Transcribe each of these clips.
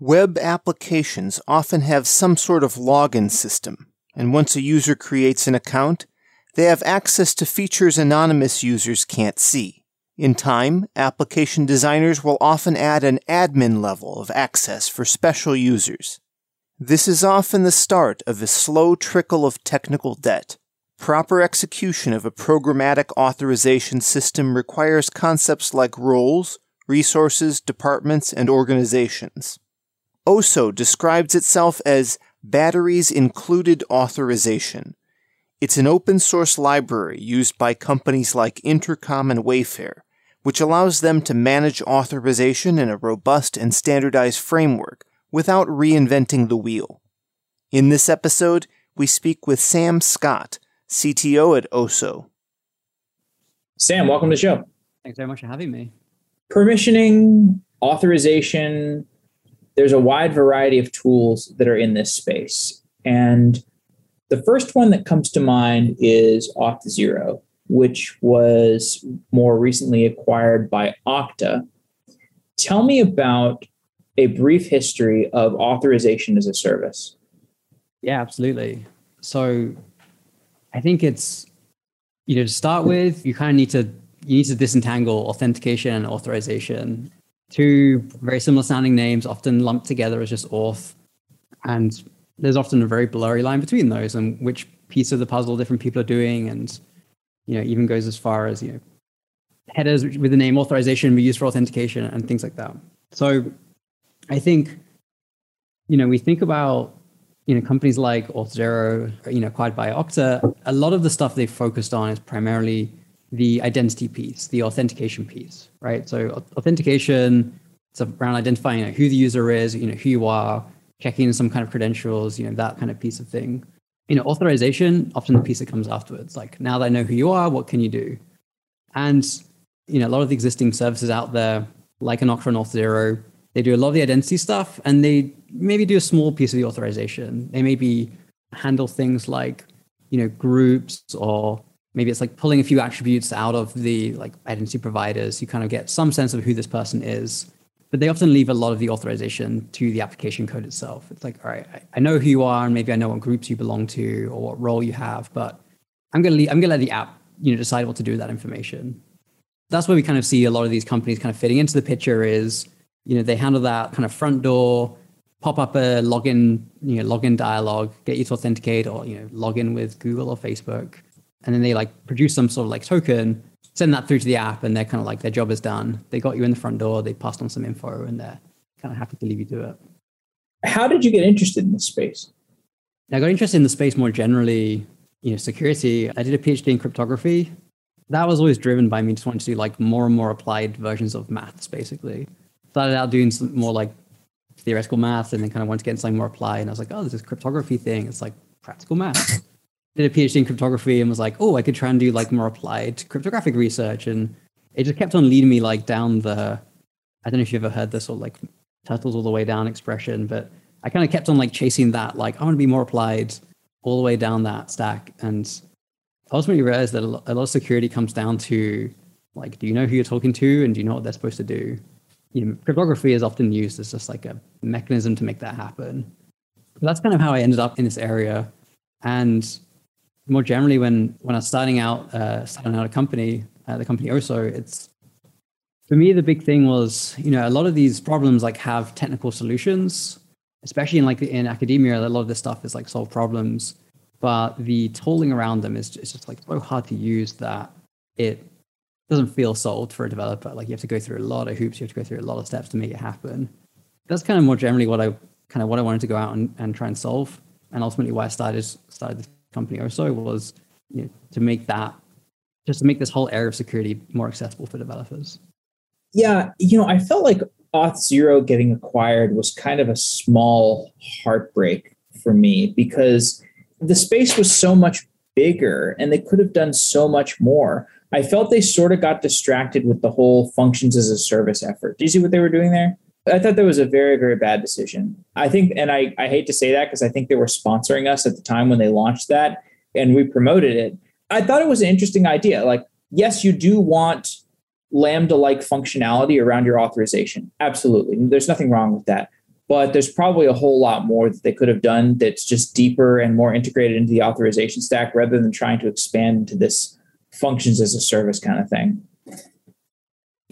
Web applications often have some sort of login system, and once a user creates an account, they have access to features anonymous users can't see. In time, application designers will often add an admin level of access for special users. This is often the start of a slow trickle of technical debt. Proper execution of a programmatic authorization system requires concepts like roles, resources, departments, and organizations. OSO describes itself as Batteries Included Authorization. It's an open source library used by companies like Intercom and Wayfair, which allows them to manage authorization in a robust and standardized framework without reinventing the wheel. In this episode, we speak with Sam Scott, CTO at OSO. Sam, welcome to the show. Thanks very much for having me. Permissioning, authorization, there's a wide variety of tools that are in this space. And the first one that comes to mind is Auth0, which was more recently acquired by Okta. Tell me about a brief history of authorization as a service. Yeah, absolutely. So I think it's, you know, to start with, you kind of need to you need to disentangle authentication and authorization two very similar sounding names, often lumped together as just auth. And there's often a very blurry line between those and which piece of the puzzle different people are doing. And, you know, even goes as far as, you know, headers with the name authorization be used for authentication and things like that. So I think, you know, we think about, you know, companies like Auth0, you know, acquired by Okta, a lot of the stuff they've focused on is primarily the identity piece, the authentication piece, right? So authentication, it's around identifying you know, who the user is, you know, who you are, checking some kind of credentials, you know, that kind of piece of thing. You know, authorization, often the piece that comes afterwards. Like now that I know who you are, what can you do? And you know, a lot of the existing services out there, like an Okta and Auth0, they do a lot of the identity stuff and they maybe do a small piece of the authorization. They maybe handle things like, you know, groups or maybe it's like pulling a few attributes out of the like identity providers. You kind of get some sense of who this person is but they often leave a lot of the authorization to the application code itself. It's like all right i know who you are and maybe i know what groups you belong to or what role you have but i'm going to leave, i'm going to let the app you know decide what to do with that information. That's where we kind of see a lot of these companies kind of fitting into the picture is you know they handle that kind of front door pop up a login you know login dialog get you to authenticate or you know log in with google or facebook and then they like produce some sort of like token, send that through to the app, and they're kind of like their job is done. They got you in the front door, they passed on some info, and they're kind of happy to leave you to it. How did you get interested in this space? I got interested in the space more generally, you know, security. I did a PhD in cryptography. That was always driven by me just wanting to do like more and more applied versions of maths, basically. Started out doing some more like theoretical math and then kind of wanted to get into something more applied. And I was like, oh, there's this cryptography thing. It's like practical math did a PhD in cryptography and was like, oh, I could try and do like more applied cryptographic research. And it just kept on leading me like down the, I don't know if you ever heard this or like turtles all the way down expression, but I kind of kept on like chasing that, like, I want to be more applied all the way down that stack. And I ultimately realized that a lot, a lot of security comes down to like, do you know who you're talking to and do you know what they're supposed to do? You know, cryptography is often used as just like a mechanism to make that happen. But that's kind of how I ended up in this area. And more generally, when when I was starting out, uh, starting out a company, uh, the company Oso, it's for me the big thing was you know a lot of these problems like have technical solutions, especially in like in academia. A lot of this stuff is like solve problems, but the tooling around them is just, just like so hard to use that it doesn't feel solved for a developer. Like you have to go through a lot of hoops, you have to go through a lot of steps to make it happen. That's kind of more generally what I kind of what I wanted to go out and, and try and solve, and ultimately why I started started this company Oso was you know, to make that just to make this whole area of security more accessible for developers. Yeah, you know, I felt like Auth0 getting acquired was kind of a small heartbreak for me because the space was so much bigger and they could have done so much more. I felt they sort of got distracted with the whole functions as a service effort. Do you see what they were doing there? I thought that was a very, very bad decision. I think, and I, I hate to say that because I think they were sponsoring us at the time when they launched that and we promoted it. I thought it was an interesting idea. Like, yes, you do want Lambda like functionality around your authorization. Absolutely. There's nothing wrong with that. but there's probably a whole lot more that they could have done that's just deeper and more integrated into the authorization stack rather than trying to expand into this functions as a service kind of thing.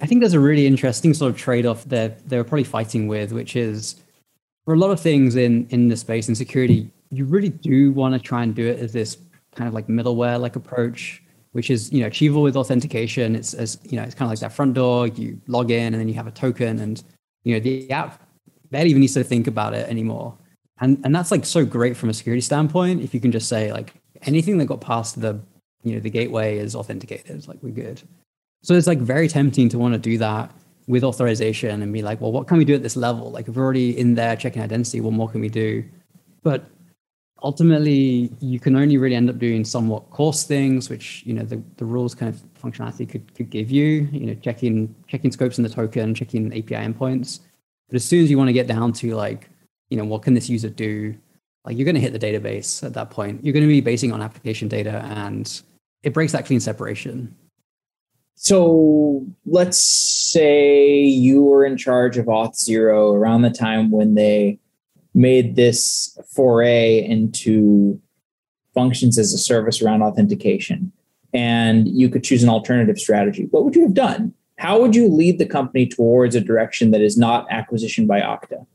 I think there's a really interesting sort of trade-off that they're probably fighting with, which is for a lot of things in in the space and security, you really do want to try and do it as this kind of like middleware like approach, which is you know achievable with authentication. It's as you know, it's kind of like that front door. You log in and then you have a token, and you know the app barely even needs to think about it anymore. And and that's like so great from a security standpoint. If you can just say like anything that got past the you know the gateway is authenticated, like we're good. So it's like very tempting to want to do that with authorization and be like, well, what can we do at this level? Like we're already in there checking identity, what more can we do? But ultimately, you can only really end up doing somewhat coarse things, which you know the, the rules kind of functionality could, could give you. You know, checking checking scopes in the token, checking API endpoints. But as soon as you want to get down to like, you know, what can this user do? Like you're going to hit the database at that point. You're going to be basing on application data, and it breaks that clean separation. So let's say you were in charge of Auth0 around the time when they made this foray into functions as a service around authentication, and you could choose an alternative strategy. What would you have done? How would you lead the company towards a direction that is not acquisition by Okta?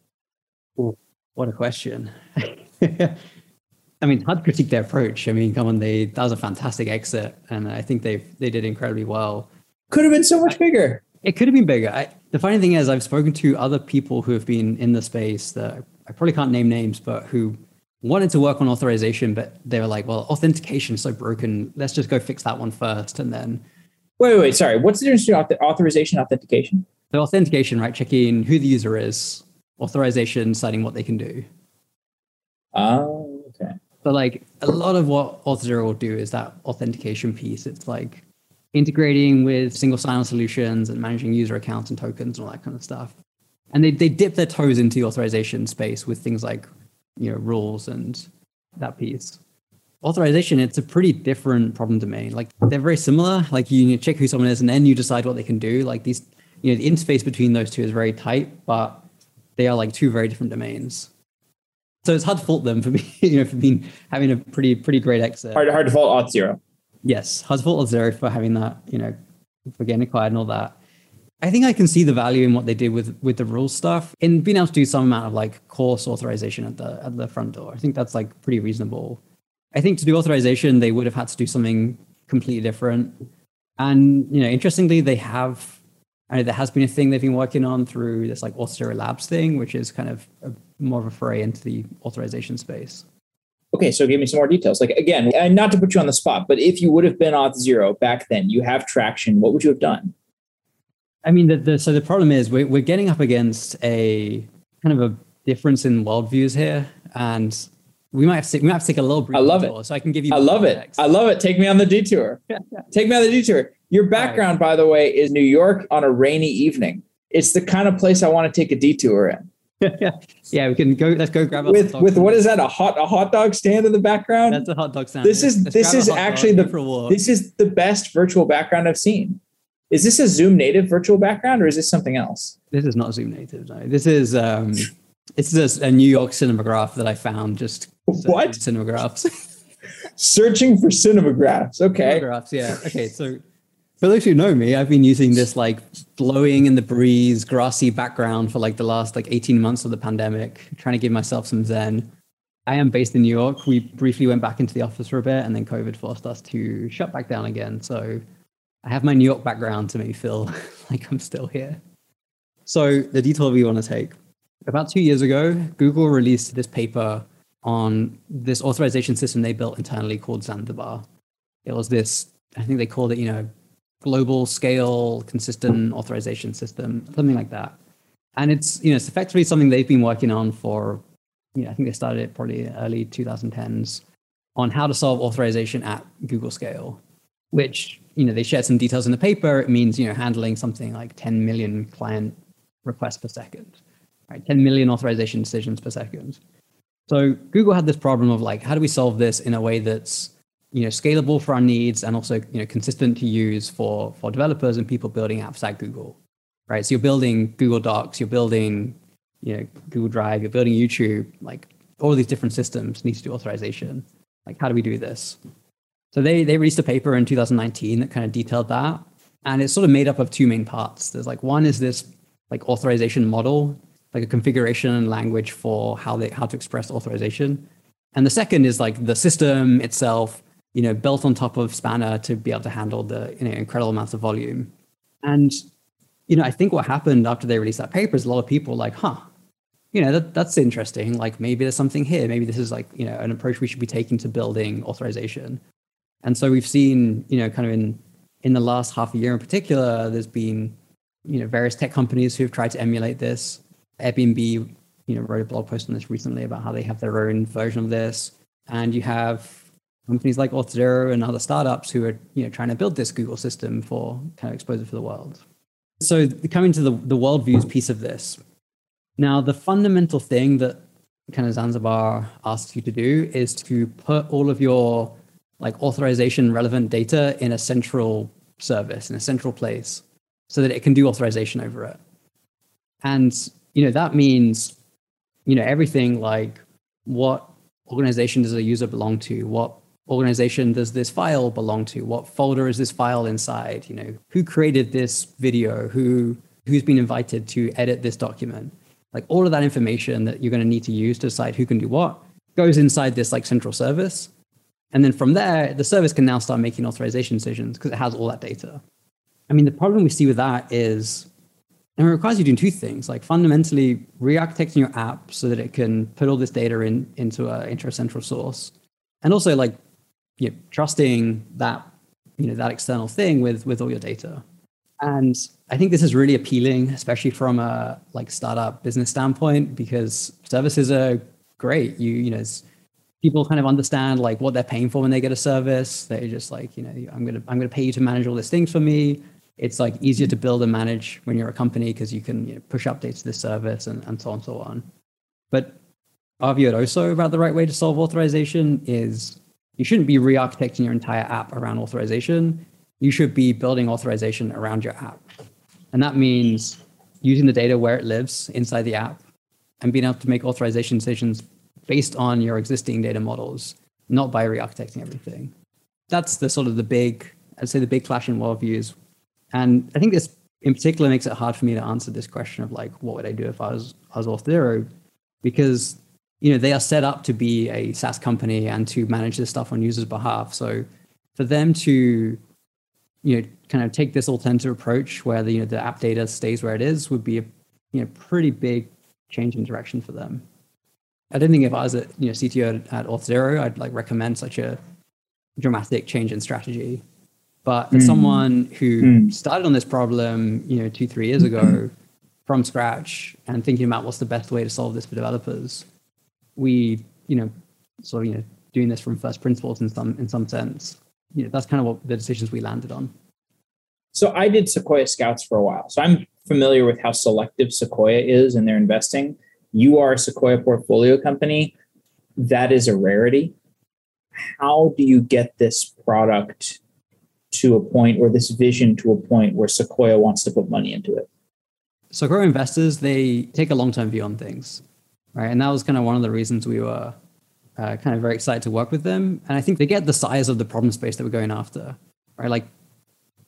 Ooh, what a question. I mean, hard to critique their approach. I mean, come on, they that was a fantastic exit, and I think they they did incredibly well. Could have been so much bigger. It could have been bigger. I, the funny thing is, I've spoken to other people who have been in the space that I probably can't name names, but who wanted to work on authorization, but they were like, "Well, authentication is so broken. Let's just go fix that one first, and then." Wait, wait, wait sorry. What's the difference between authorization authentication? The authentication, right? Checking who the user is. Authorization, citing what they can do. Oh, okay. But like a lot of what Auth0 will do is that authentication piece. It's like integrating with single sign-on solutions and managing user accounts and tokens and all that kind of stuff. And they, they dip their toes into the authorization space with things like you know rules and that piece. Authorization, it's a pretty different problem domain. Like they're very similar. Like you check who someone is and then you decide what they can do. Like these, you know, the interface between those two is very tight, but they are like two very different domains. So it's hard to fault them for being, you know, for being having a pretty pretty great exit. Hard, hard to fault Auth0. Yes, hard to fault Auth0 for having that, you know, for getting acquired and all that. I think I can see the value in what they did with with the rules stuff in being able to do some amount of like coarse authorization at the at the front door. I think that's like pretty reasonable. I think to do authorization, they would have had to do something completely different. And you know, interestingly, they have. I know there has been a thing they've been working on through this like Auth0 Labs thing, which is kind of a, more of a foray into the authorization space. Okay, so give me some more details. Like again, and not to put you on the spot, but if you would have been Auth0 back then, you have traction. What would you have done? I mean, the, the, so the problem is we're, we're getting up against a kind of a difference in worldviews here, and we might have to, we might have to take a little brief I love detour it. so I can give you. I love context. it. I love it. Take me on the detour. Take me on the detour. Your background, right. by the way, is New York on a rainy evening. It's the kind of place I want to take a detour in. yeah, we can go. Let's go grab a with with what is that? A hot a hot dog stand in the background. That's a hot dog stand. This is let's this is actually the this is the best virtual background I've seen. Is this a Zoom native virtual background or is this something else? This is not Zoom native. No. This is um, this is a, New York cinemagraph that I found just what cinemagraphs. Searching for cinemagraphs. Okay. Cinemagraphs. Yeah. Okay. So for those who know me, I've been using this like blowing in the breeze, grassy background for like the last like 18 months of the pandemic, trying to give myself some zen. I am based in New York. We briefly went back into the office for a bit and then COVID forced us to shut back down again. So I have my New York background to make me feel like I'm still here. So the detour we want to take. About two years ago, Google released this paper on this authorization system they built internally called Zanzibar. It was this, I think they called it, you know, global scale consistent authorization system, something like that. And it's, you know, it's effectively something they've been working on for, you know, I think they started it probably early 2010s on how to solve authorization at Google scale, which, you know, they shared some details in the paper. It means, you know, handling something like 10 million client requests per second, right? 10 million authorization decisions per second. So Google had this problem of like, how do we solve this in a way that's you know scalable for our needs and also you know consistent to use for for developers and people building at Google, right? So you're building Google Docs, you're building you know, Google Drive, you're building YouTube, like all these different systems need to do authorization. Like, how do we do this? So they they released a paper in 2019 that kind of detailed that, and it's sort of made up of two main parts. There's like one is this like authorization model, like a configuration language for how they how to express authorization, and the second is like the system itself, you know, built on top of Spanner to be able to handle the you know incredible amounts of volume. And you know, I think what happened after they released that paper is a lot of people like, huh, you know, that, that's interesting. Like maybe there's something here. Maybe this is like, you know, an approach we should be taking to building authorization. And so we've seen, you know, kind of in in the last half a year in particular, there's been, you know, various tech companies who've tried to emulate this. Airbnb, you know, wrote a blog post on this recently about how they have their own version of this. And you have companies like Auth0 and other startups who are, you know, trying to build this Google system for kind of exposure for the world. So coming to the, the worldviews piece of this. Now, the fundamental thing that kind of Zanzibar asks you to do is to put all of your like authorization relevant data in a central service, in a central place, so that it can do authorization over it. And you know, that means, you know, everything like what organization does a user belong to? What organization does this file belong to? What folder is this file inside? You know, who created this video? Who who's been invited to edit this document? Like all of that information that you're going to need to use to decide who can do what goes inside this like central service. And then from there, the service can now start making authorization decisions because it has all that data. I mean, the problem we see with that is, and it requires you doing two things, like fundamentally re-architecting your app so that it can put all this data in into a into a central source, and also like you know, trusting that you know that external thing with with all your data. And I think this is really appealing, especially from a like startup business standpoint, because services are great. You you know, people kind of understand like what they're paying for when they get a service. They're just like, you know, I'm gonna I'm gonna pay you to manage all these things for me. It's like easier to build and manage when you're a company because you can you know, push updates to this service and, and so on and so on. But our view at Oso about the right way to solve authorization is you shouldn't be re-architecting your entire app around authorization. You should be building authorization around your app. And that means using the data where it lives inside the app and being able to make authorization decisions based on your existing data models, not by re-architecting everything. That's the sort of the big, I'd say the big clash in worldviews. And I think this in particular makes it hard for me to answer this question of like, what would I do if I was, I was Auth0? Because you know they are set up to be a SaaS company and to manage this stuff on users' behalf. So for them to you know kind of take this alternative approach where the you know the app data stays where it is would be a you know pretty big change in direction for them. I don't think if I was a you know CTO at, at Auth0, I'd like recommend such a dramatic change in strategy. But as mm. someone who mm. started on this problem, you know, two three years ago from scratch and thinking about what's the best way to solve this for developers, we, you know, sort of, you know, doing this from first principles in some in some sense. You know, that's kind of what the decisions we landed on. So I did Sequoia Scouts for a while. So I'm familiar with how selective Sequoia is in their investing. You are a Sequoia portfolio company. That is a rarity. How do you get this product to a point or this vision to a point where Sequoia wants to put money into it? Sequoia investors, they take a long-term view on things right? And that was kind of one of the reasons we were uh, kind of very excited to work with them. And I think they get the size of the problem space that we're going after, right? Like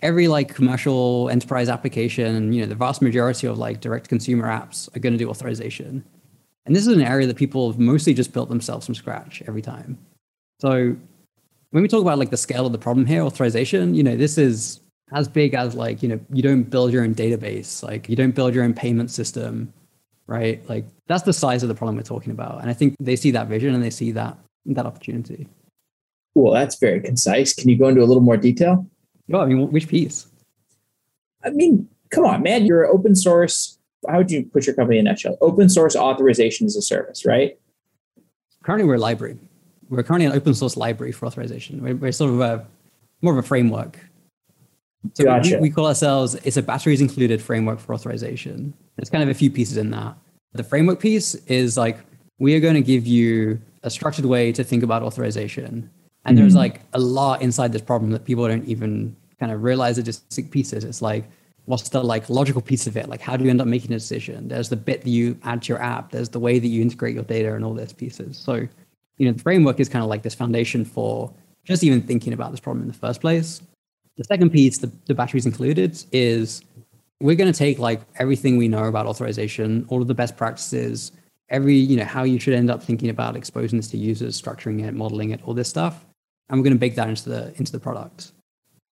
every like commercial enterprise application, you know, the vast majority of like direct consumer apps are going to do authorization. And this is an area that people have mostly just built themselves from scratch every time. So when we talk about like the scale of the problem here, authorization, you know, this is as big as like, you know, you don't build your own database, like you don't build your own payment system, right? Like that's the size of the problem we're talking about. And I think they see that vision and they see that that opportunity. Well, that's very concise. Can you go into a little more detail? Oh, I mean, which piece? I mean, come on, man. You're open source. How would you put your company in a nutshell? Open source authorization as a service, right? Currently, we're a library. We're currently an open source library for authorization. We're, we're sort of a more of a framework. So gotcha. we, we call ourselves it's a batteries included framework for authorization. There's kind of a few pieces in that. The framework piece is like we are going to give you a structured way to think about authorization. And mm-hmm. there's like a lot inside this problem that people don't even kind of realize are just pieces. It's like what's the like logical piece of it? Like how do you end up making a decision? There's the bit that you add to your app. There's the way that you integrate your data and all those pieces. So, you know, the framework is kind of like this foundation for just even thinking about this problem in the first place. The second piece, the, the batteries included, is we're going to take like everything we know about authorization, all of the best practices, every, you know, how you should end up thinking about exposing this to users, structuring it, modeling it, all this stuff. And we're going to bake that into the into the product.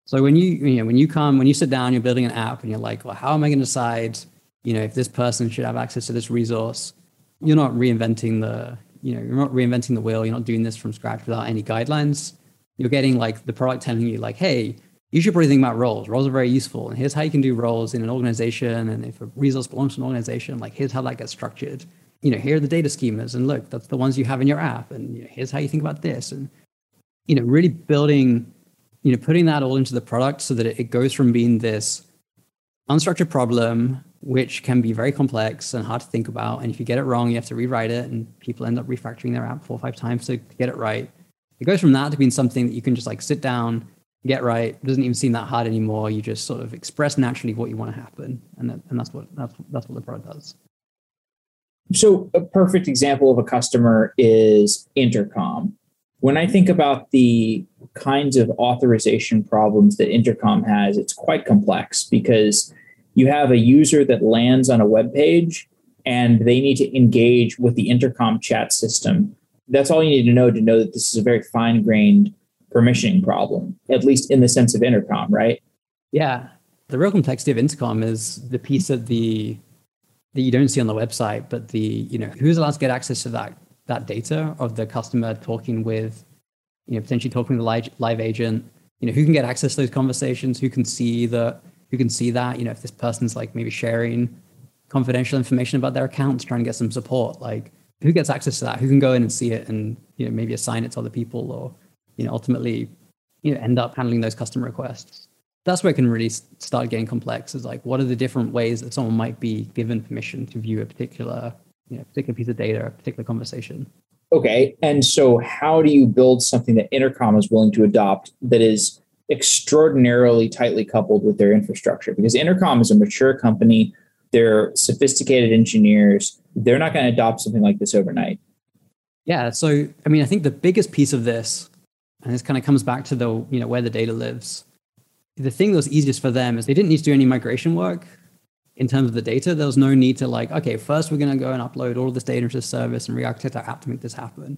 So when you, you know, when you come, when you sit down, you're building an app and you're like, well, how am I going to decide, you know, if this person should have access to this resource? You're not reinventing the, you know, you're not reinventing the wheel. You're not doing this from scratch without any guidelines. You're getting like the product telling you like, hey, you should probably think about roles. Roles are very useful. And here's how you can do roles in an organization. And if a resource belongs to an organization, like here's how that gets structured. You know, here are the data schemas. And look, that's the ones you have in your app. And you know, here's how you think about this. And, you know, really building, you know, putting that all into the product so that it goes from being this unstructured problem, which can be very complex and hard to think about. And if you get it wrong, you have to rewrite it. And people end up refactoring their app four or five times to get it right. It goes from that to being something that you can just like sit down get right. It doesn't even seem that hard anymore. You just sort of express naturally what you want to happen, and that, and that's what that's that's what the product does. So a perfect example of a customer is Intercom. When I think about the kinds of authorization problems that Intercom has, it's quite complex because you have a user that lands on a web page and they need to engage with the Intercom chat system. That's all you need to know to know that this is a very fine grained permissioning problem, at least in the sense of intercom, right? Yeah. The real complexity of intercom is the piece of the that you don't see on the website, but the, you know, who's allowed to get access to that that data of the customer talking with, you know, potentially talking with the live, live agent, you know, who can get access to those conversations, who can see the who can see that, you know, if this person's like maybe sharing confidential information about their accounts, trying to get some support, like who gets access to that? Who can go in and see it and you know maybe assign it to other people or you know, ultimately, you know, end up handling those customer requests. That's where it can really start getting complex. Is like, what are the different ways that someone might be given permission to view a particular, you know, particular piece of data, a particular conversation? Okay, and so how do you build something that Intercom is willing to adopt that is extraordinarily tightly coupled with their infrastructure? Because Intercom is a mature company. They're sophisticated engineers. They're not going to adopt something like this overnight. Yeah. So, I mean, I think the biggest piece of this and this kind of comes back to the you know where the data lives. The thing that was easiest for them is they didn't need to do any migration work in terms of the data. There was no need to like okay first we're going to go and upload all of this data into the service and re-architect our app to make this happen.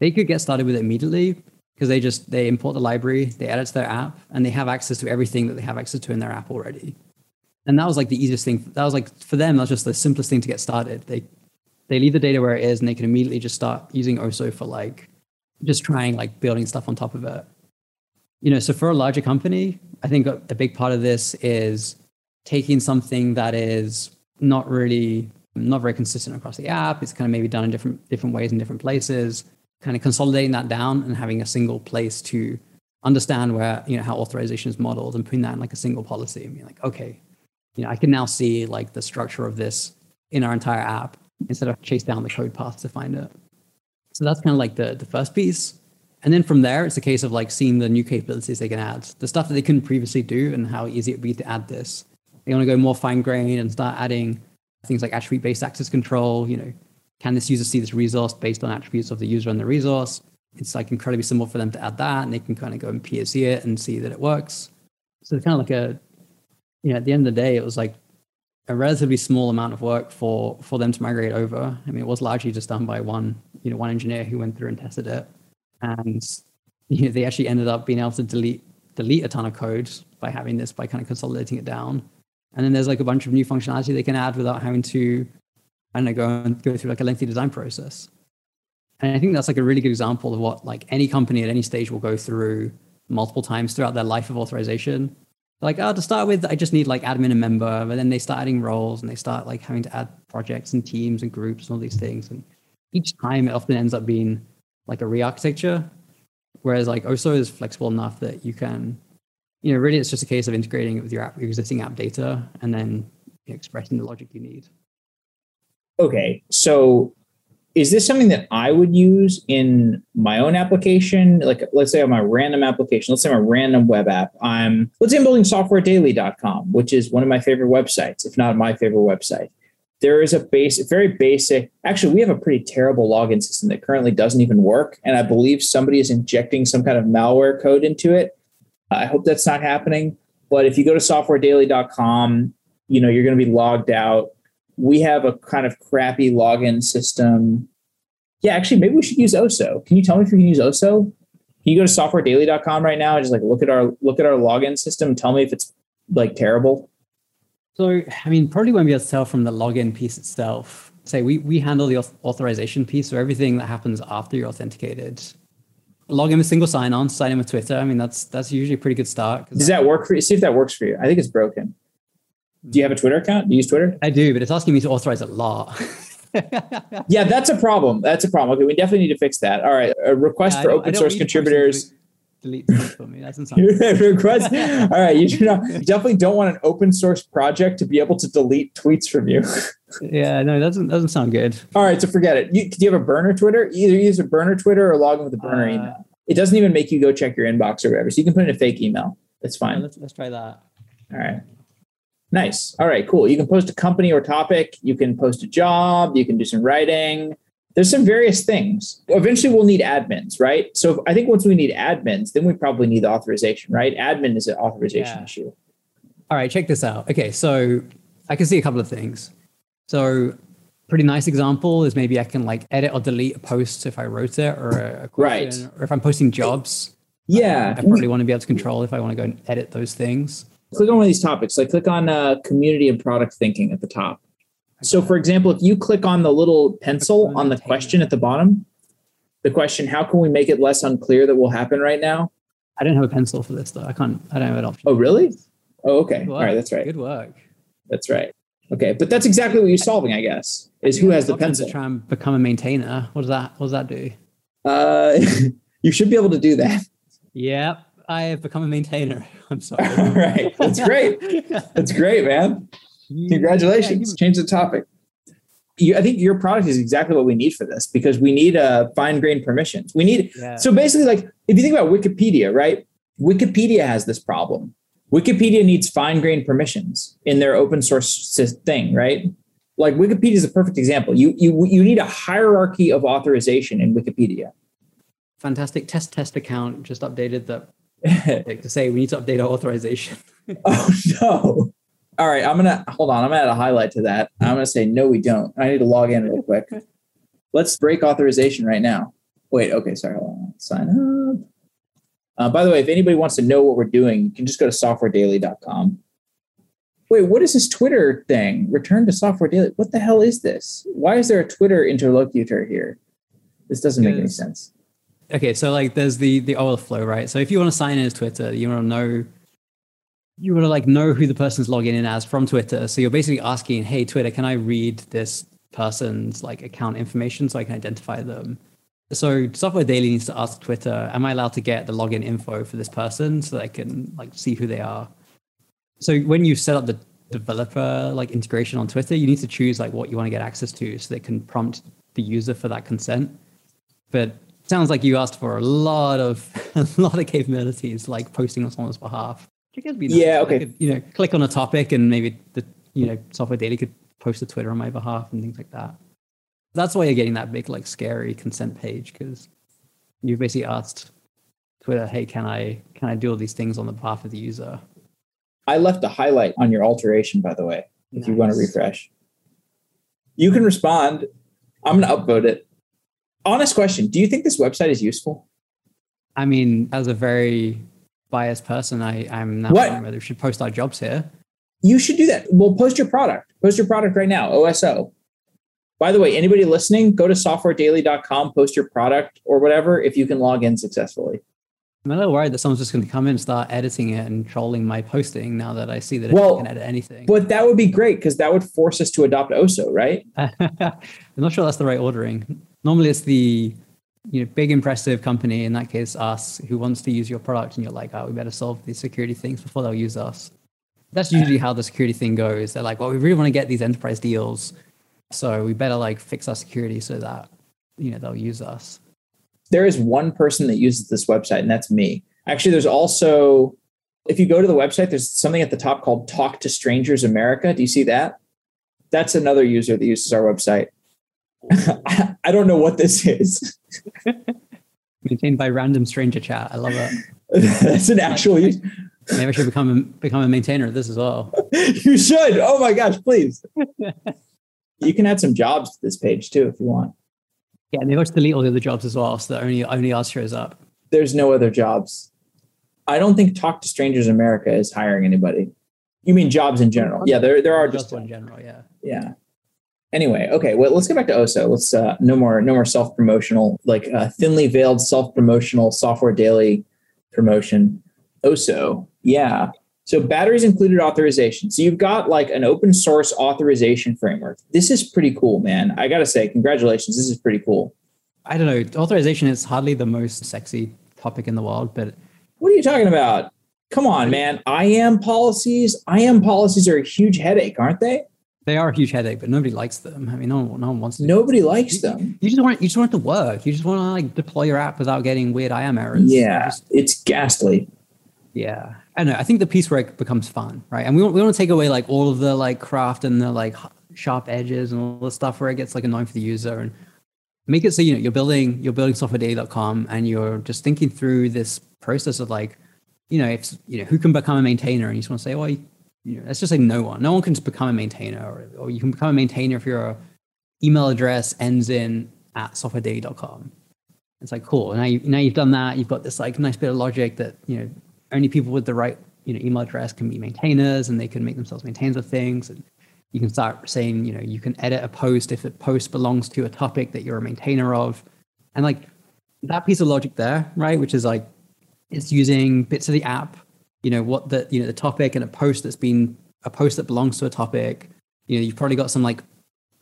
They could get started with it immediately because they just they import the library they add it to their app and they have access to everything that they have access to in their app already. And that was like the easiest thing that was like for them that was just the simplest thing to get started. They they leave the data where it is and they can immediately just start using oso for like just trying like building stuff on top of it. You know, so for a larger company, I think a, big part of this is taking something that is not really not very consistent across the app. It's kind of maybe done in different different ways in different places. Kind of consolidating that down and having a single place to understand where you know how authorization is modeled and putting that in like a single policy and be like, okay, you know, I can now see like the structure of this in our entire app instead of chase down the code path to find it. So that's kind of like the, the first piece. And then from there, it's a case of like seeing the new capabilities they can add, the stuff that they couldn't previously do, and how easy it would be to add this. They want to go more fine grained and start adding things like attribute based access control. You know, can this user see this resource based on attributes of the user and the resource? It's like incredibly simple for them to add that, and they can kind of go and POC it and see that it works. So it's kind of like a, you know, at the end of the day, it was like a relatively small amount of work for for them to migrate over. I mean, it was largely just done by one you know one engineer who went through and tested it, and you know, they actually ended up being able to delete delete a ton of code by having this by kind of consolidating it down. And then there's like a bunch of new functionality they can add without having to I don't know go and go through like a lengthy design process. And I think that's like a really good example of what like any company at any stage will go through multiple times throughout their life of authorization like oh to start with i just need like admin and member but then they start adding roles and they start like having to add projects and teams and groups and all these things. And each time it often ends up being like a re-architecture. Whereas like oso is flexible enough that you can you know really it's just a case of integrating it with your, app, your existing app data and then expressing the logic you need. Okay. So is this something that I would use in my own application? Like, let's say on my random application, let's say my random web app. I'm, let's say I'm building softwaredaily.com, which is one of my favorite websites, if not my favorite website. There is a base, very basic, actually, we have a pretty terrible login system that currently doesn't even work. And I believe somebody is injecting some kind of malware code into it. I hope that's not happening. But if you go to softwaredaily.com, you know, you're going to be logged out we have a kind of crappy login system. Yeah, actually, maybe we should use Oso. Can you tell me if you can use Oso? Can you go to softwaredaily.com right now and just like look at our look at our login system and tell me if it's like terrible? So, I mean, probably won't be able to tell from the login piece itself. Say we we handle the authorization piece, so everything that happens after you're authenticated. Log in with single sign-on, sign in with Twitter. I mean, that's that's usually a pretty good start. Does that work for you? See if that works for you. I think it's broken. Do you have a Twitter account? Do you use Twitter? I do, but it's asking me to authorize a lot. yeah, that's a problem. That's a problem. Okay, we definitely need to fix that. All right, a request yeah, for open source contributors. Delete tweets for me. That doesn't sound request. All right, you, do not, you definitely don't want an open source project to be able to delete tweets from you. yeah, no, that doesn't doesn't sound good. All right, so forget it. You, do you have a burner Twitter? Either use a burner Twitter or log in with a burner uh, email. It doesn't even make you go check your inbox or whatever. So you can put in a fake email. It's fine. Yeah, let's let's try that. All right. Nice. All right, cool. You can post a company or topic. You can post a job. You can do some writing. There's some various things. Eventually, we'll need admins, right? So I think once we need admins, then we probably need the authorization, right? Admin is an authorization yeah. issue. All right, check this out. Okay, so I can see a couple of things. So pretty nice example is maybe I can like edit or delete a post if I wrote it or a question, right. or if I'm posting jobs. Yeah. I probably want to be able to control if I want to go and edit those things click on one of these topics. Like click on uh, community and product thinking at the top. So, for example, if you click on the little pencil on the question at the bottom, the question, how can we make it less unclear that will happen right now? I don't have a pencil for this though. I can't, I don't have an option. Oh, really? Oh, okay. All right. That's right. Good work. That's right. Okay. But that's exactly what you're solving, I guess, is who has the pencil. To try and become a maintainer. What does that, what does that do? Uh, you should be able to do that. Yep. I have become a maintainer. I'm sorry. All right. That's great. That's great, man. Congratulations. Change the topic. You, I think your product is exactly what we need for this because we need uh, fine grained permissions. We need yeah. so basically, like if you think about Wikipedia, right? Wikipedia has this problem. Wikipedia needs fine grained permissions in their open source thing, right? Like Wikipedia is a perfect example. You you you need a hierarchy of authorization in Wikipedia. Fantastic test test account just updated that like to say we need to update our authorization. oh no. All right, I'm gonna hold on. I'm gonna add a highlight to that. I'm gonna say no, we don't. I need to log in real quick. Let's break authorization right now. Wait, okay, sorry. Sign up. Uh, by the way, if anybody wants to know what we're doing, you can just go to softwaredaily.com. Wait, what is this Twitter thing? Return to Software Daily. What the hell is this? Why is there a Twitter interlocutor here? This doesn't make any sense okay, so like there's the the OAuth flow, right? So if you want to sign in as Twitter, you want to know you want to like know who the person's logging in as from Twitter. So you're basically asking, hey, Twitter, can I read this person's like account information so I can identify them? So Software Daily needs to ask Twitter, am I allowed to get the login info for this person so that I can like see who they are? So when you set up the developer like integration on Twitter, you need to choose like what you want to get access to so they can prompt the user for that consent. But sounds like you asked for a lot of a lot of capabilities, like posting on someone's behalf. be Nice. Yeah. Okay. Could, you know, click on a topic, and maybe the you know software daily could post to Twitter on my behalf and things like that. That's why you're getting that big like scary consent page because you've basically asked Twitter, "Hey, can I can I do all these things on the behalf of the user?" I left a highlight on your alteration, by the way. If nice. you want to refresh, you can respond. I'm going to upvote it honest question do you think this website is useful i mean as a very biased person i i'm not what? whether we should post our jobs here you should do that well post your product post your product right now oso by the way anybody listening go to softwaredaily.com post your product or whatever if you can log in successfully I'm a little worried that someone's just going to come in and start editing it and trolling my posting now that I see that well, can edit anything. But that would be great because that would force us to adopt OSO, right? I'm not sure that's the right ordering. Normally, it's the you know big impressive company in that case us who wants to use your product, and you're like, oh, we better solve these security things before they'll use us. That's usually how the security thing goes. They're like, well, we really want to get these enterprise deals, so we better like fix our security so that you know they'll use us. There is one person that uses this website, and that's me. Actually, there's also if you go to the website, there's something at the top called Talk to Strangers America. Do you see that? That's another user that uses our website. I don't know what this is. Maintained by random stranger chat. I love it. That's an actual use. Maybe I should become a, become a maintainer of this as well. you should. Oh my gosh, please. you can add some jobs to this page too if you want. Yeah, maybe I should delete all the other jobs as well, so that only only ours shows up. There's no other jobs. I don't think Talk to Strangers America is hiring anybody. You mean jobs in general? Yeah, there there are just Just in general, yeah. yeah. Anyway, okay. Well, let's get back to Oso. Let's uh, no more no more self promotional like uh, thinly veiled self promotional software daily promotion. Oso, yeah. So batteries included authorization. So you've got like an open source authorization framework. This is pretty cool, man. I gotta say, congratulations. This is pretty cool. I don't know. Authorization is hardly the most sexy topic in the world, but What are you talking about? Come on, man. IAM policies. IAM policies are a huge headache, aren't they? They are a huge headache. But nobody likes them. I mean, no one, no one wants to. Nobody likes them. You just want you just want it to work. You just want to like deploy your app without getting weird IAM errors. Yeah, Just- it's ghastly. yeah. I know. I think the piece where it becomes fun, right? And we want, we want to take away like all of the like craft and the like sharp edges and all the stuff where it gets like annoying for the user and make it so you know you're building you're building softwaredaily.com and you're just thinking through this process of like you know if you know who can become a maintainer and you just want to say well you, you know just say no one. No one can just become a maintainer or, or you can become a maintainer if your email address ends in at softwaredaily.com it's like cool. Now you now you've done that. You've got this like nice bit of logic that you know only people with the right you know email address can be maintainers and they can make themselves maintainers of things. And you can start saying you know you can edit a post if a post belongs to a topic that you're a maintainer of. And like that piece of logic there right which is like it's using bits of the app you know what the you know the topic and a post that's been a post that belongs to a topic. You know you've probably got some like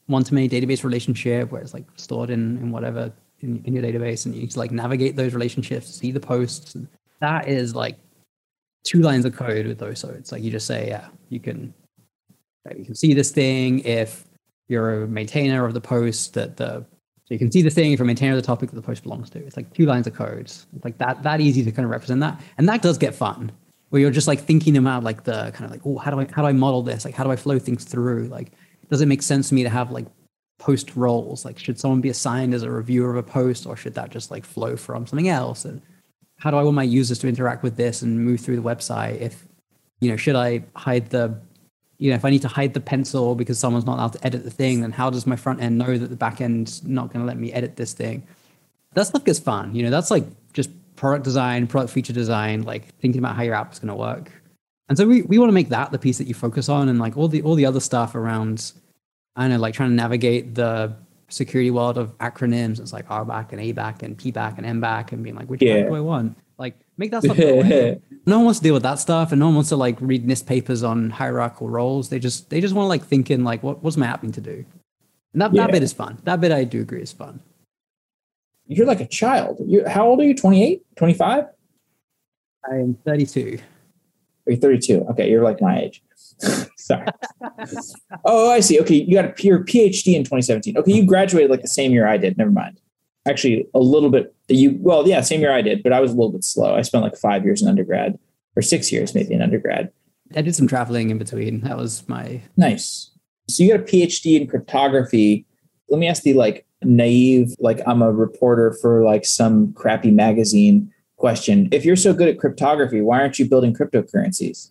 one to many database relationship where it's like stored in, in whatever in, in your database and you need to like navigate those relationships see the posts. And that is like two lines of code with those. So it's like you just say yeah you can you can see this thing if you're a maintainer of the post that the so you can see the thing if you're a maintainer of the topic that the post belongs to. It's like two lines of code. It's like that that easy to kind of represent that. And that does get fun where you're just like thinking about like the kind of like oh how do i how do i model this? Like how do i flow things through? Like does it make sense to me to have like post roles. Like should someone be assigned as a reviewer of a post or should that just like flow from something else? And how do i want my users to interact with this and move through the website? If you know should i hide the you know if i need to hide the pencil because someone's not allowed to edit the thing then how does my front end know that the back end's not going to let me edit this thing? That stuff gets fun you know? That's like product design product feature design like thinking about how your app is going to work and so we, we want to make that the piece that you focus on and like all the all the other stuff around I don't know, like trying to navigate the security world of acronyms. It's like RBAC and ABAC and PBAC and MBAC and being like, which Yeah. one do I want? Like, make that stuff go away. No one wants to deal with that stuff, and no one wants to like read NIST papers on hierarchical roles. They just they just want to like think in like, what what's my app need to do? And that, Yeah. that bit is fun. That bit I do agree is fun. You're like a child. You how old are you? 28? 25? I am 32. Or you're 32? Okay, you're like my age. Sorry. oh, I see. Okay, you got a your PhD in 2017. Okay, you graduated like the same year I did. Never mind. Actually, a little bit. You well, yeah, same year I did, but I was a little bit slow. I spent like five years in undergrad, or six years maybe in undergrad. I did some traveling in between. That was my Nice. So you got a PhD in cryptography. Let me ask the like naive, like I'm a reporter for like some crappy magazine question. If you're so good at cryptography, why aren't you building cryptocurrencies?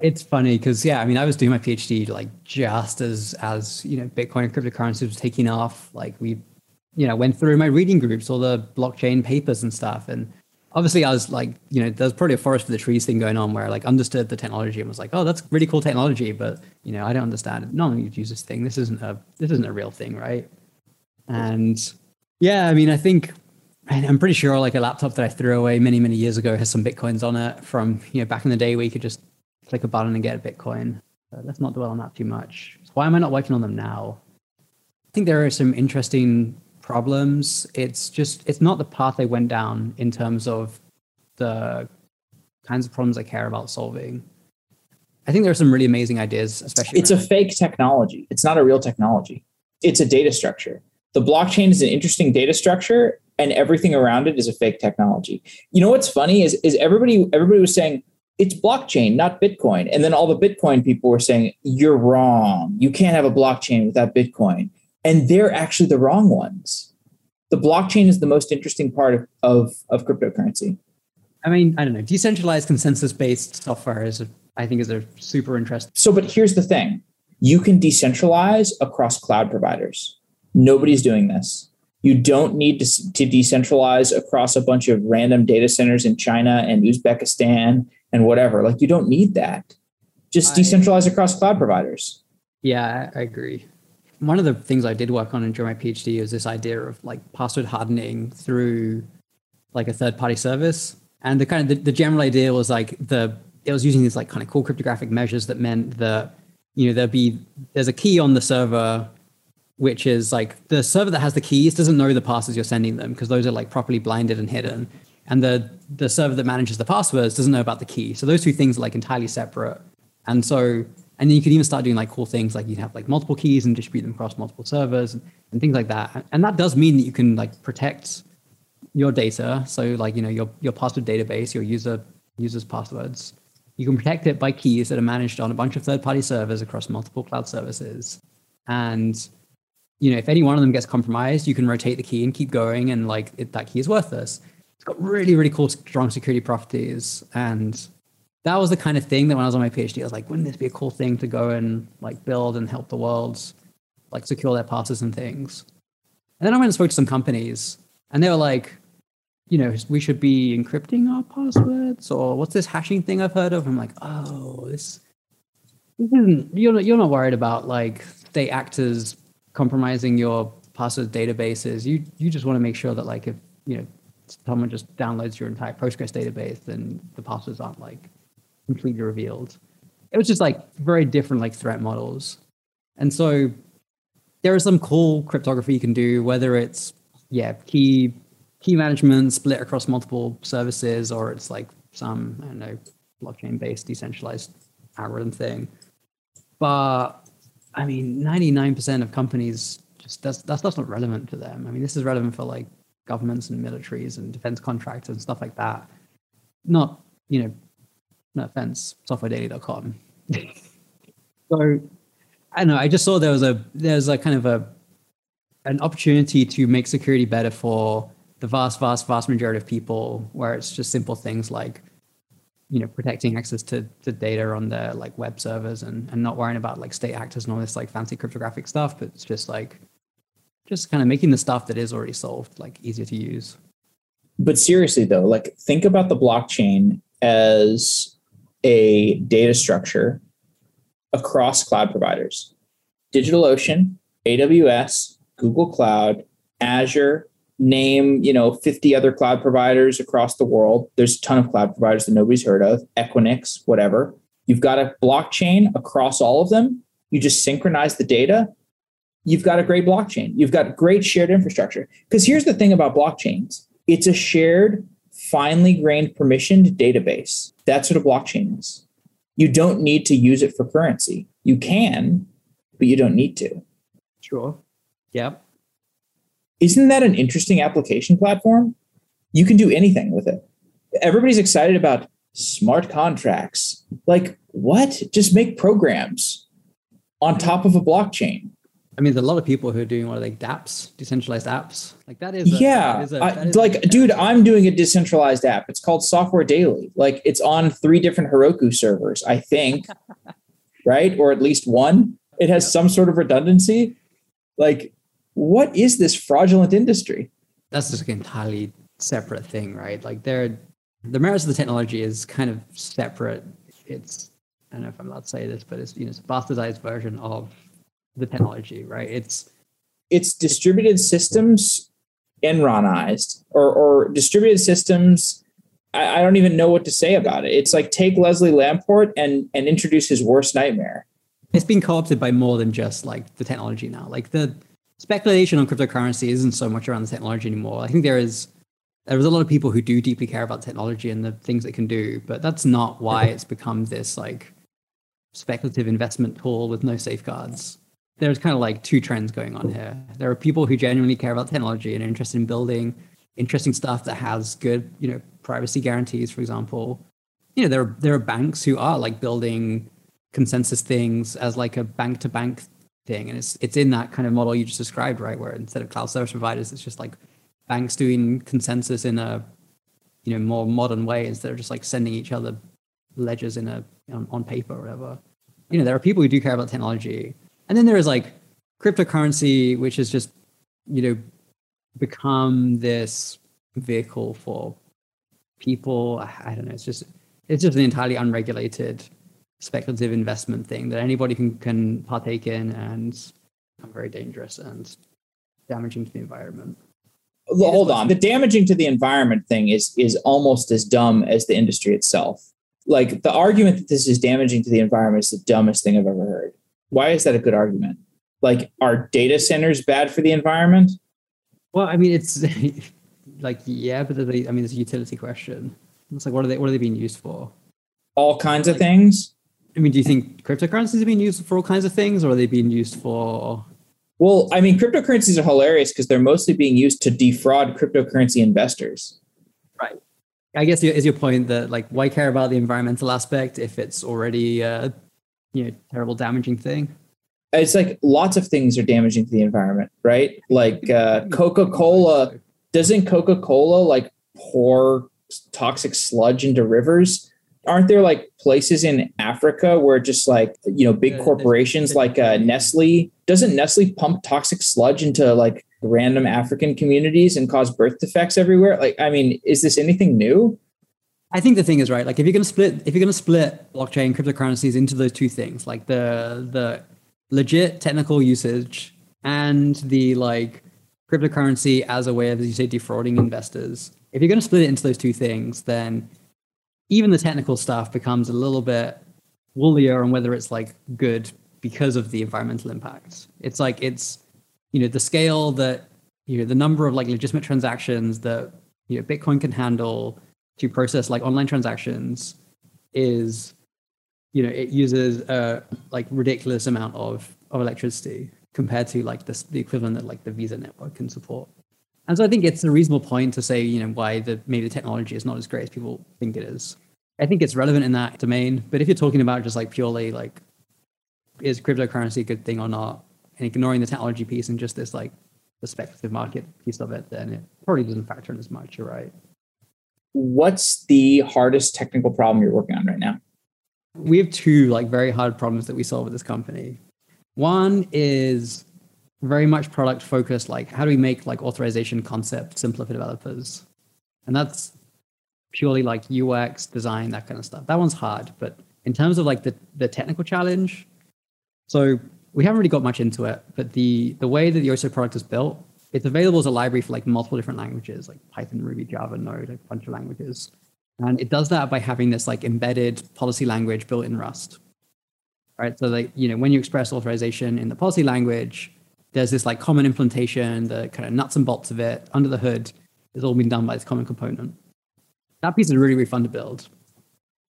It's funny because yeah, I mean, I was doing my PhD like just as as you know, Bitcoin and cryptocurrencies was taking off. Like we, you know, went through my reading groups, all the blockchain papers and stuff, and obviously I was like, you know, there's probably a forest for the trees thing going on where I like understood the technology and was like, oh, that's really cool technology, but you know, I don't understand. No one would use this thing. This isn't a this isn't a real thing, right? And yeah, I mean, I think I'm pretty sure like a laptop that I threw away many, many years ago has some bitcoins on it from you know back in the day where you could just click a button and get a bitcoin. Uh, let's not dwell on that too much. So why am I not working on them now? I think there are some interesting problems. It's just it's not the path I went down in terms of the kinds of problems I care about solving. I think there are some really amazing ideas, especially It's a fake technology. It's not a real technology. It's a data structure. The blockchain is an interesting data structure and everything around it is a fake technology. You know what's funny is is everybody everybody was saying it's blockchain, not Bitcoin. And then all the Bitcoin people were saying, you're wrong. You can't have a blockchain without Bitcoin. And they're actually the wrong ones. The blockchain is the most interesting part of, of, of cryptocurrency. I mean, I don't know. Decentralized consensus based software is, a, I think, is a super interesting. So, but here's the thing you can decentralize across cloud providers. Nobody's doing this. You don't need to, to decentralize across a bunch of random data centers in China and Uzbekistan and whatever. Like you don't need that. Just decentralize across cloud providers. Yeah, I agree. One of the things I did work on during my PhD is this idea of like password hardening through like a third party service. And the kind of the, the general idea was like the it was using these like kind of cool cryptographic measures that meant that you know there'd be there's a key on the server which is like the server that has the keys doesn't know the passes you're sending them because those are like properly blinded and hidden and the the server that manages the passwords doesn't know about the key. So those two things are like entirely separate. And so and then you can even start doing like cool things like you have like multiple keys and distribute them across multiple servers and, and things like that. And that does mean that you can like protect your data. So like you know your your password database, your user users passwords. You can protect it by keys that are managed on a bunch of third-party servers across multiple cloud services. And you know, if any one of them gets compromised, you can rotate the key and keep going, and like it, that key is worthless it's got really, really cool, strong security properties. And that was the kind of thing that when I was on my PhD, I was like, wouldn't this be a cool thing to go and like build and help the world like secure their passes and things? And then I went and spoke to some companies and they were like, you know, we should be encrypting our passwords or what's this hashing thing I've heard of? I'm like, oh, this, this isn't, you're not, you're not worried about like state actors compromising your password databases. You, you just want to make sure that like if, you know, someone just downloads your entire Postgres database, then the passwords aren't like completely revealed. It was just like very different like threat models. And so there is some cool cryptography you can do, whether it's yeah, key key management split across multiple services, or it's like some, I don't know, blockchain based decentralized algorithm thing. But I mean, 99% of companies just that's that's not relevant to them. I mean, this is relevant for like governments and militaries and defense contractors and stuff like that. Not, you know, no offense, softwaredaily.com. so I know. I just saw there was a there's a kind of a an opportunity to make security better for the vast, vast, vast majority of people, where it's just simple things like, you know, protecting access to, to data on their like web servers and, and not worrying about like state actors and all this like fancy cryptographic stuff, but it's just like just kind of making the stuff that is already solved like easier to use. But seriously though, like think about the blockchain as a data structure across cloud providers. DigitalOcean, AWS, Google Cloud, Azure, name, you know, 50 other cloud providers across the world. There's a ton of cloud providers that nobody's heard of, Equinix, whatever. You've got a blockchain across all of them. You just synchronize the data you've got a great blockchain. You've got great shared infrastructure. Because here's the thing about blockchains it's a shared, finely grained permissioned database. That's what a blockchain is. You don't need to use it for currency. You can, but you don't need to. Sure. Yep. Isn't that an interesting application platform? You can do anything with it. Everybody's excited about smart contracts. Like, what? Just make programs on top of a blockchain. I mean, there's a lot of people who are doing what are like dApps, decentralized apps. Like that is a, yeah. Is a, I, like, dude, I'm doing a decentralized app. It's called Software Daily. Like, it's on three different Heroku servers, I think, right? Or at least one. It has some sort of redundancy. Like, what is this fraudulent industry? That's just an entirely separate thing, right? Like, there, the merits of the technology is kind of separate. It's I don't know if I'm allowed to say this, but it's you know it's a bastardized version of the technology, right? It's it's distributed systems Enronized or or distributed systems. I, I don't even know what to say about it. It's like take Leslie Lamport and and introduce his worst nightmare. It's been co-opted by more than just like the technology now. Like the speculation on cryptocurrency isn't so much around the technology anymore. I think there is there is a lot of people who do deeply care about technology and the things it can do, but that's not why it's become this like speculative investment tool with no safeguards there's kind of like two trends going on here. There are people who genuinely care about technology and are interested in building interesting stuff that has good, you know, privacy guarantees, for example. You know, there are there are banks who are like building consensus things as like a bank to bank thing. And it's it's in that kind of model you just described, right? Where instead of cloud service providers, it's just like banks doing consensus in a you know more modern way instead of just like sending each other ledgers in a on, on paper or whatever. You know, there are people who do care about technology. And then there is like cryptocurrency, which has just, you know, become this vehicle for people. I don't know. It's just it's just an entirely unregulated speculative investment thing that anybody can can partake in and become very dangerous and damaging to the environment. Hold on. The damaging to the environment thing is is almost as dumb as the industry itself. Like the argument that this is damaging to the environment is the dumbest thing I've ever heard. Why is that a good argument? Like are data centers bad for the environment? Well, I mean it's like yeah, but they, I mean it's a utility question. It's like what are they what are they being used for? All kinds of things. I mean, do you think cryptocurrencies are being used for all kinds of things, or are they being used for? Well, I mean, cryptocurrencies are hilarious because they're mostly being used to defraud cryptocurrency investors. Right. I guess is your point that like why care about the environmental aspect if it's already a you know terrible damaging thing? It's like lots of things are damaging to the environment, right? Like uh, Coca Cola. Doesn't Coca Cola like pour toxic sludge into rivers? Aren't there like places in Africa where just like you know big corporations like uh, Nestle doesn't Nestle pump toxic sludge into like random African communities and cause birth defects everywhere? Like, I mean, is this anything new? I think the thing is right. Like, if you're going to split, if you're going to split blockchain cryptocurrencies into those two things, like the the legit technical usage and the like cryptocurrency as a way of, as you say, defrauding investors. If you're going to split it into those two things, then even the technical stuff becomes a little bit woolier on whether it's like good because of the environmental impacts. It's like it's you know the scale that you know the number of like legitimate transactions that you know Bitcoin can handle to process like online transactions is you know it uses a like ridiculous amount of of electricity compared to like the the equivalent that like the Visa network can support. And so I think it's a reasonable point to say, you know, why the maybe the technology is not as great as people think it is. I think it's relevant in that domain. But if you're talking about just like purely like is cryptocurrency a good thing or not, and ignoring the technology piece and just this like the speculative market piece of it, then it probably doesn't factor in as much. You're right. What's the hardest technical problem you're working on right now? We have two like very hard problems that we solve with this company. One is very much product focused like how do we make like authorization concept simpler for developers? And that's purely like ux design that kind of stuff. That one's hard but in terms of like the, the technical challenge so we haven't really got much into it but the the way that the oso product is built it's available as a library for like multiple different languages like python ruby java node a bunch of languages. And it does that by having this like embedded policy language built in rust right? So like you know when you express authorization in the policy language there's this like common implementation, the kind of nuts and bolts of it under the hood is all being done by this common component. That piece is really, really fun to build.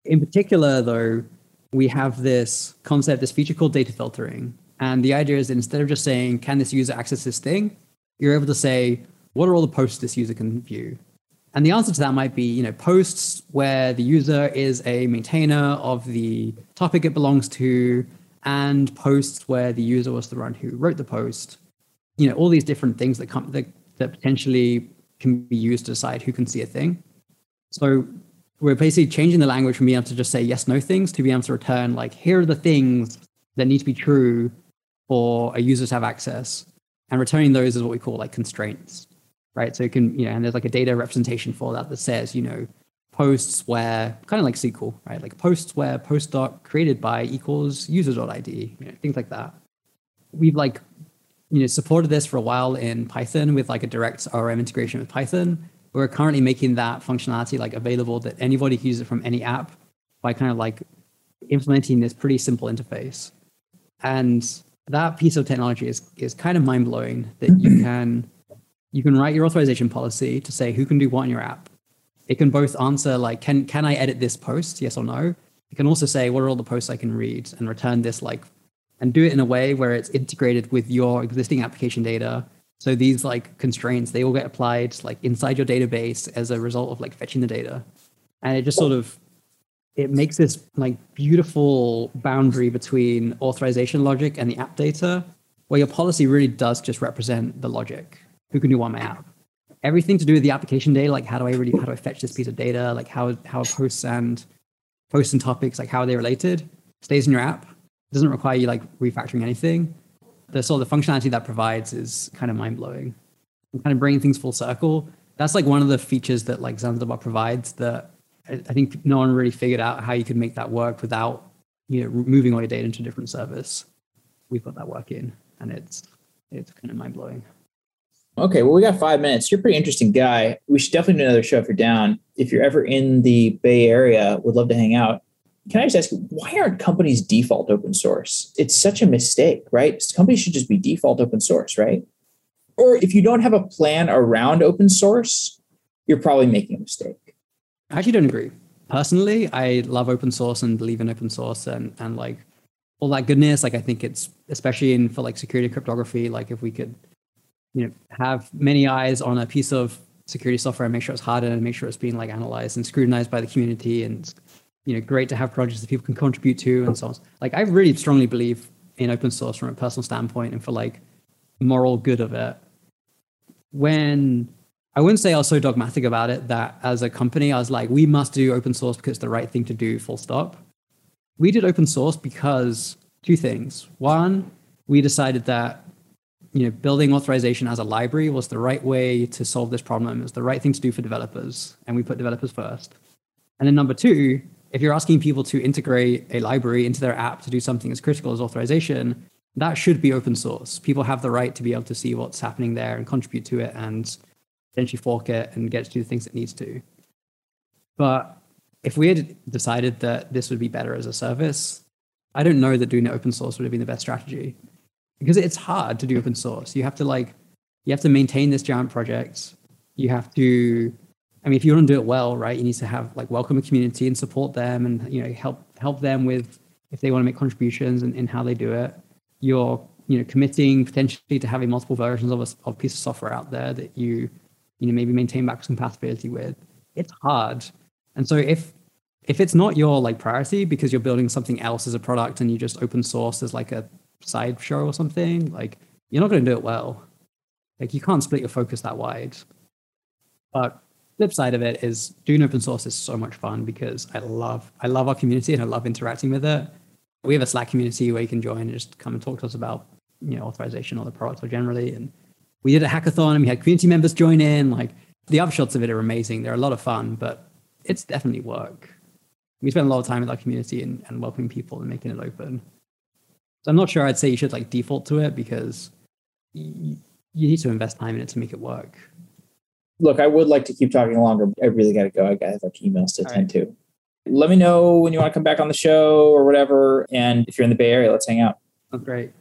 In particular, though, we have this concept, this feature called data filtering. And the idea is that instead of just saying, can this user access this thing? You're able to say, what are all the posts this user can view? And the answer to that might be, you know, posts where the user is a maintainer of the topic it belongs to, and posts where the user was the one who wrote the post. You know, all these different things that come that, that potentially can be used to decide who can see a thing. So we're basically changing the language from being able to just say yes, no things to being able to return like here are the things that need to be true for a user to have access. And returning those is what we call like constraints. Right. So you can, you know, and there's like a data representation for that that says, you know, posts where kind of like SQL, right? Like posts where post.created_by equals user.id, you know, things like that. We've like, you know, supported this for a while in Python with like a direct ORM integration with Python. We're currently making that functionality like available that anybody can use it from any app by kind of like implementing this pretty simple interface. And that piece of technology is is kind of mind blowing that you can you can write your authorization policy to say who can do what in your app it can both answer like, can can I edit this post? Yes or no. It can also say what are all the posts I can read and return this like and do it in a way where it's integrated with your existing application data. So these like constraints, they all get applied like inside your database as a result of like fetching the data. And it just sort of it makes this like beautiful boundary between authorization logic and the app data, where your policy really does just represent the logic. Who can do on my app? Everything to do with the application data, like how do I really how do I fetch this piece of data? Like how how posts and posts and topics, like how are they related, stays in your app. It doesn't require you like refactoring anything. The sort of the functionality that provides is kind of mind blowing. Kind of bringing things full circle. That's like one of the features that like Zanzibar provides that I think no one really figured out how you could make that work without you know moving all your data into a different service. We've got that working, and it's it's kind of mind blowing. Okay, well, we got five minutes. You're a pretty interesting guy. We should definitely do another show if you're down. If you're ever in the Bay Area, would love to hang out. Can I just ask why aren't companies default open source? It's such a mistake, right? Companies should just be default open source, right? Or if you don't have a plan around open source, you're probably making a mistake. I actually don't agree. Personally, I love open source and believe in open source and and like all that goodness. Like I think it's especially in for like security cryptography. Like if we could, you know, have many eyes on a piece of security software and make sure it's hardened and make sure it's being like analyzed and scrutinized by the community and you know great to have projects that people can contribute to and so on. Like I really strongly believe in open source from a personal standpoint and for like moral good of it. When I wouldn't say I was so dogmatic about it that as a company, I was like, we must do open source because it's the right thing to do, full stop. We did open source because two things. One, we decided that you know, building authorization as a library was the right way to solve this problem. It was the right thing to do for developers, and we put developers first. And then number two, if you're asking people to integrate a library into their app to do something as critical as authorization, that should be open source. People have the right to be able to see what's happening there and contribute to it and potentially fork it and get to do the things it needs to. But if we had decided that this would be better as a service, I don't know that doing it open source would have been the best strategy because it's hard to do open source. You have to like, you have to maintain this giant project. You have to, I mean, if you want to do it well, right, you need to have like welcome a community and support them and, you know, help, help them with if they want to make contributions and in how they do it. You're, you know, committing potentially to having multiple versions of a, of piece of software out there that you you know maybe maintain backwards compatibility with it's hard and so if if it's not your like priority because you're building something else as a product and you just open source as like a side show or something like you're not going to do it well like you can't split your focus that wide but flip side of it is doing open source is so much fun because i love i love our community and i love interacting with it we have a slack community where you can join and just come and talk to us about you know authorization or the product or generally and we did a hackathon and we had community members join in. Like the upshots of it are amazing. They're a lot of fun, but it's definitely work. We spend a lot of time with our community and, and welcoming people and making it open. So I'm not sure I'd say you should like default to it because you, you need to invest time in it to make it work. Look, I would like to keep talking longer. I really got to go. I got like emails to attend right. to. Let me know when you want to come back on the show or whatever. And if you're in the Bay Area, let's hang out. That's great.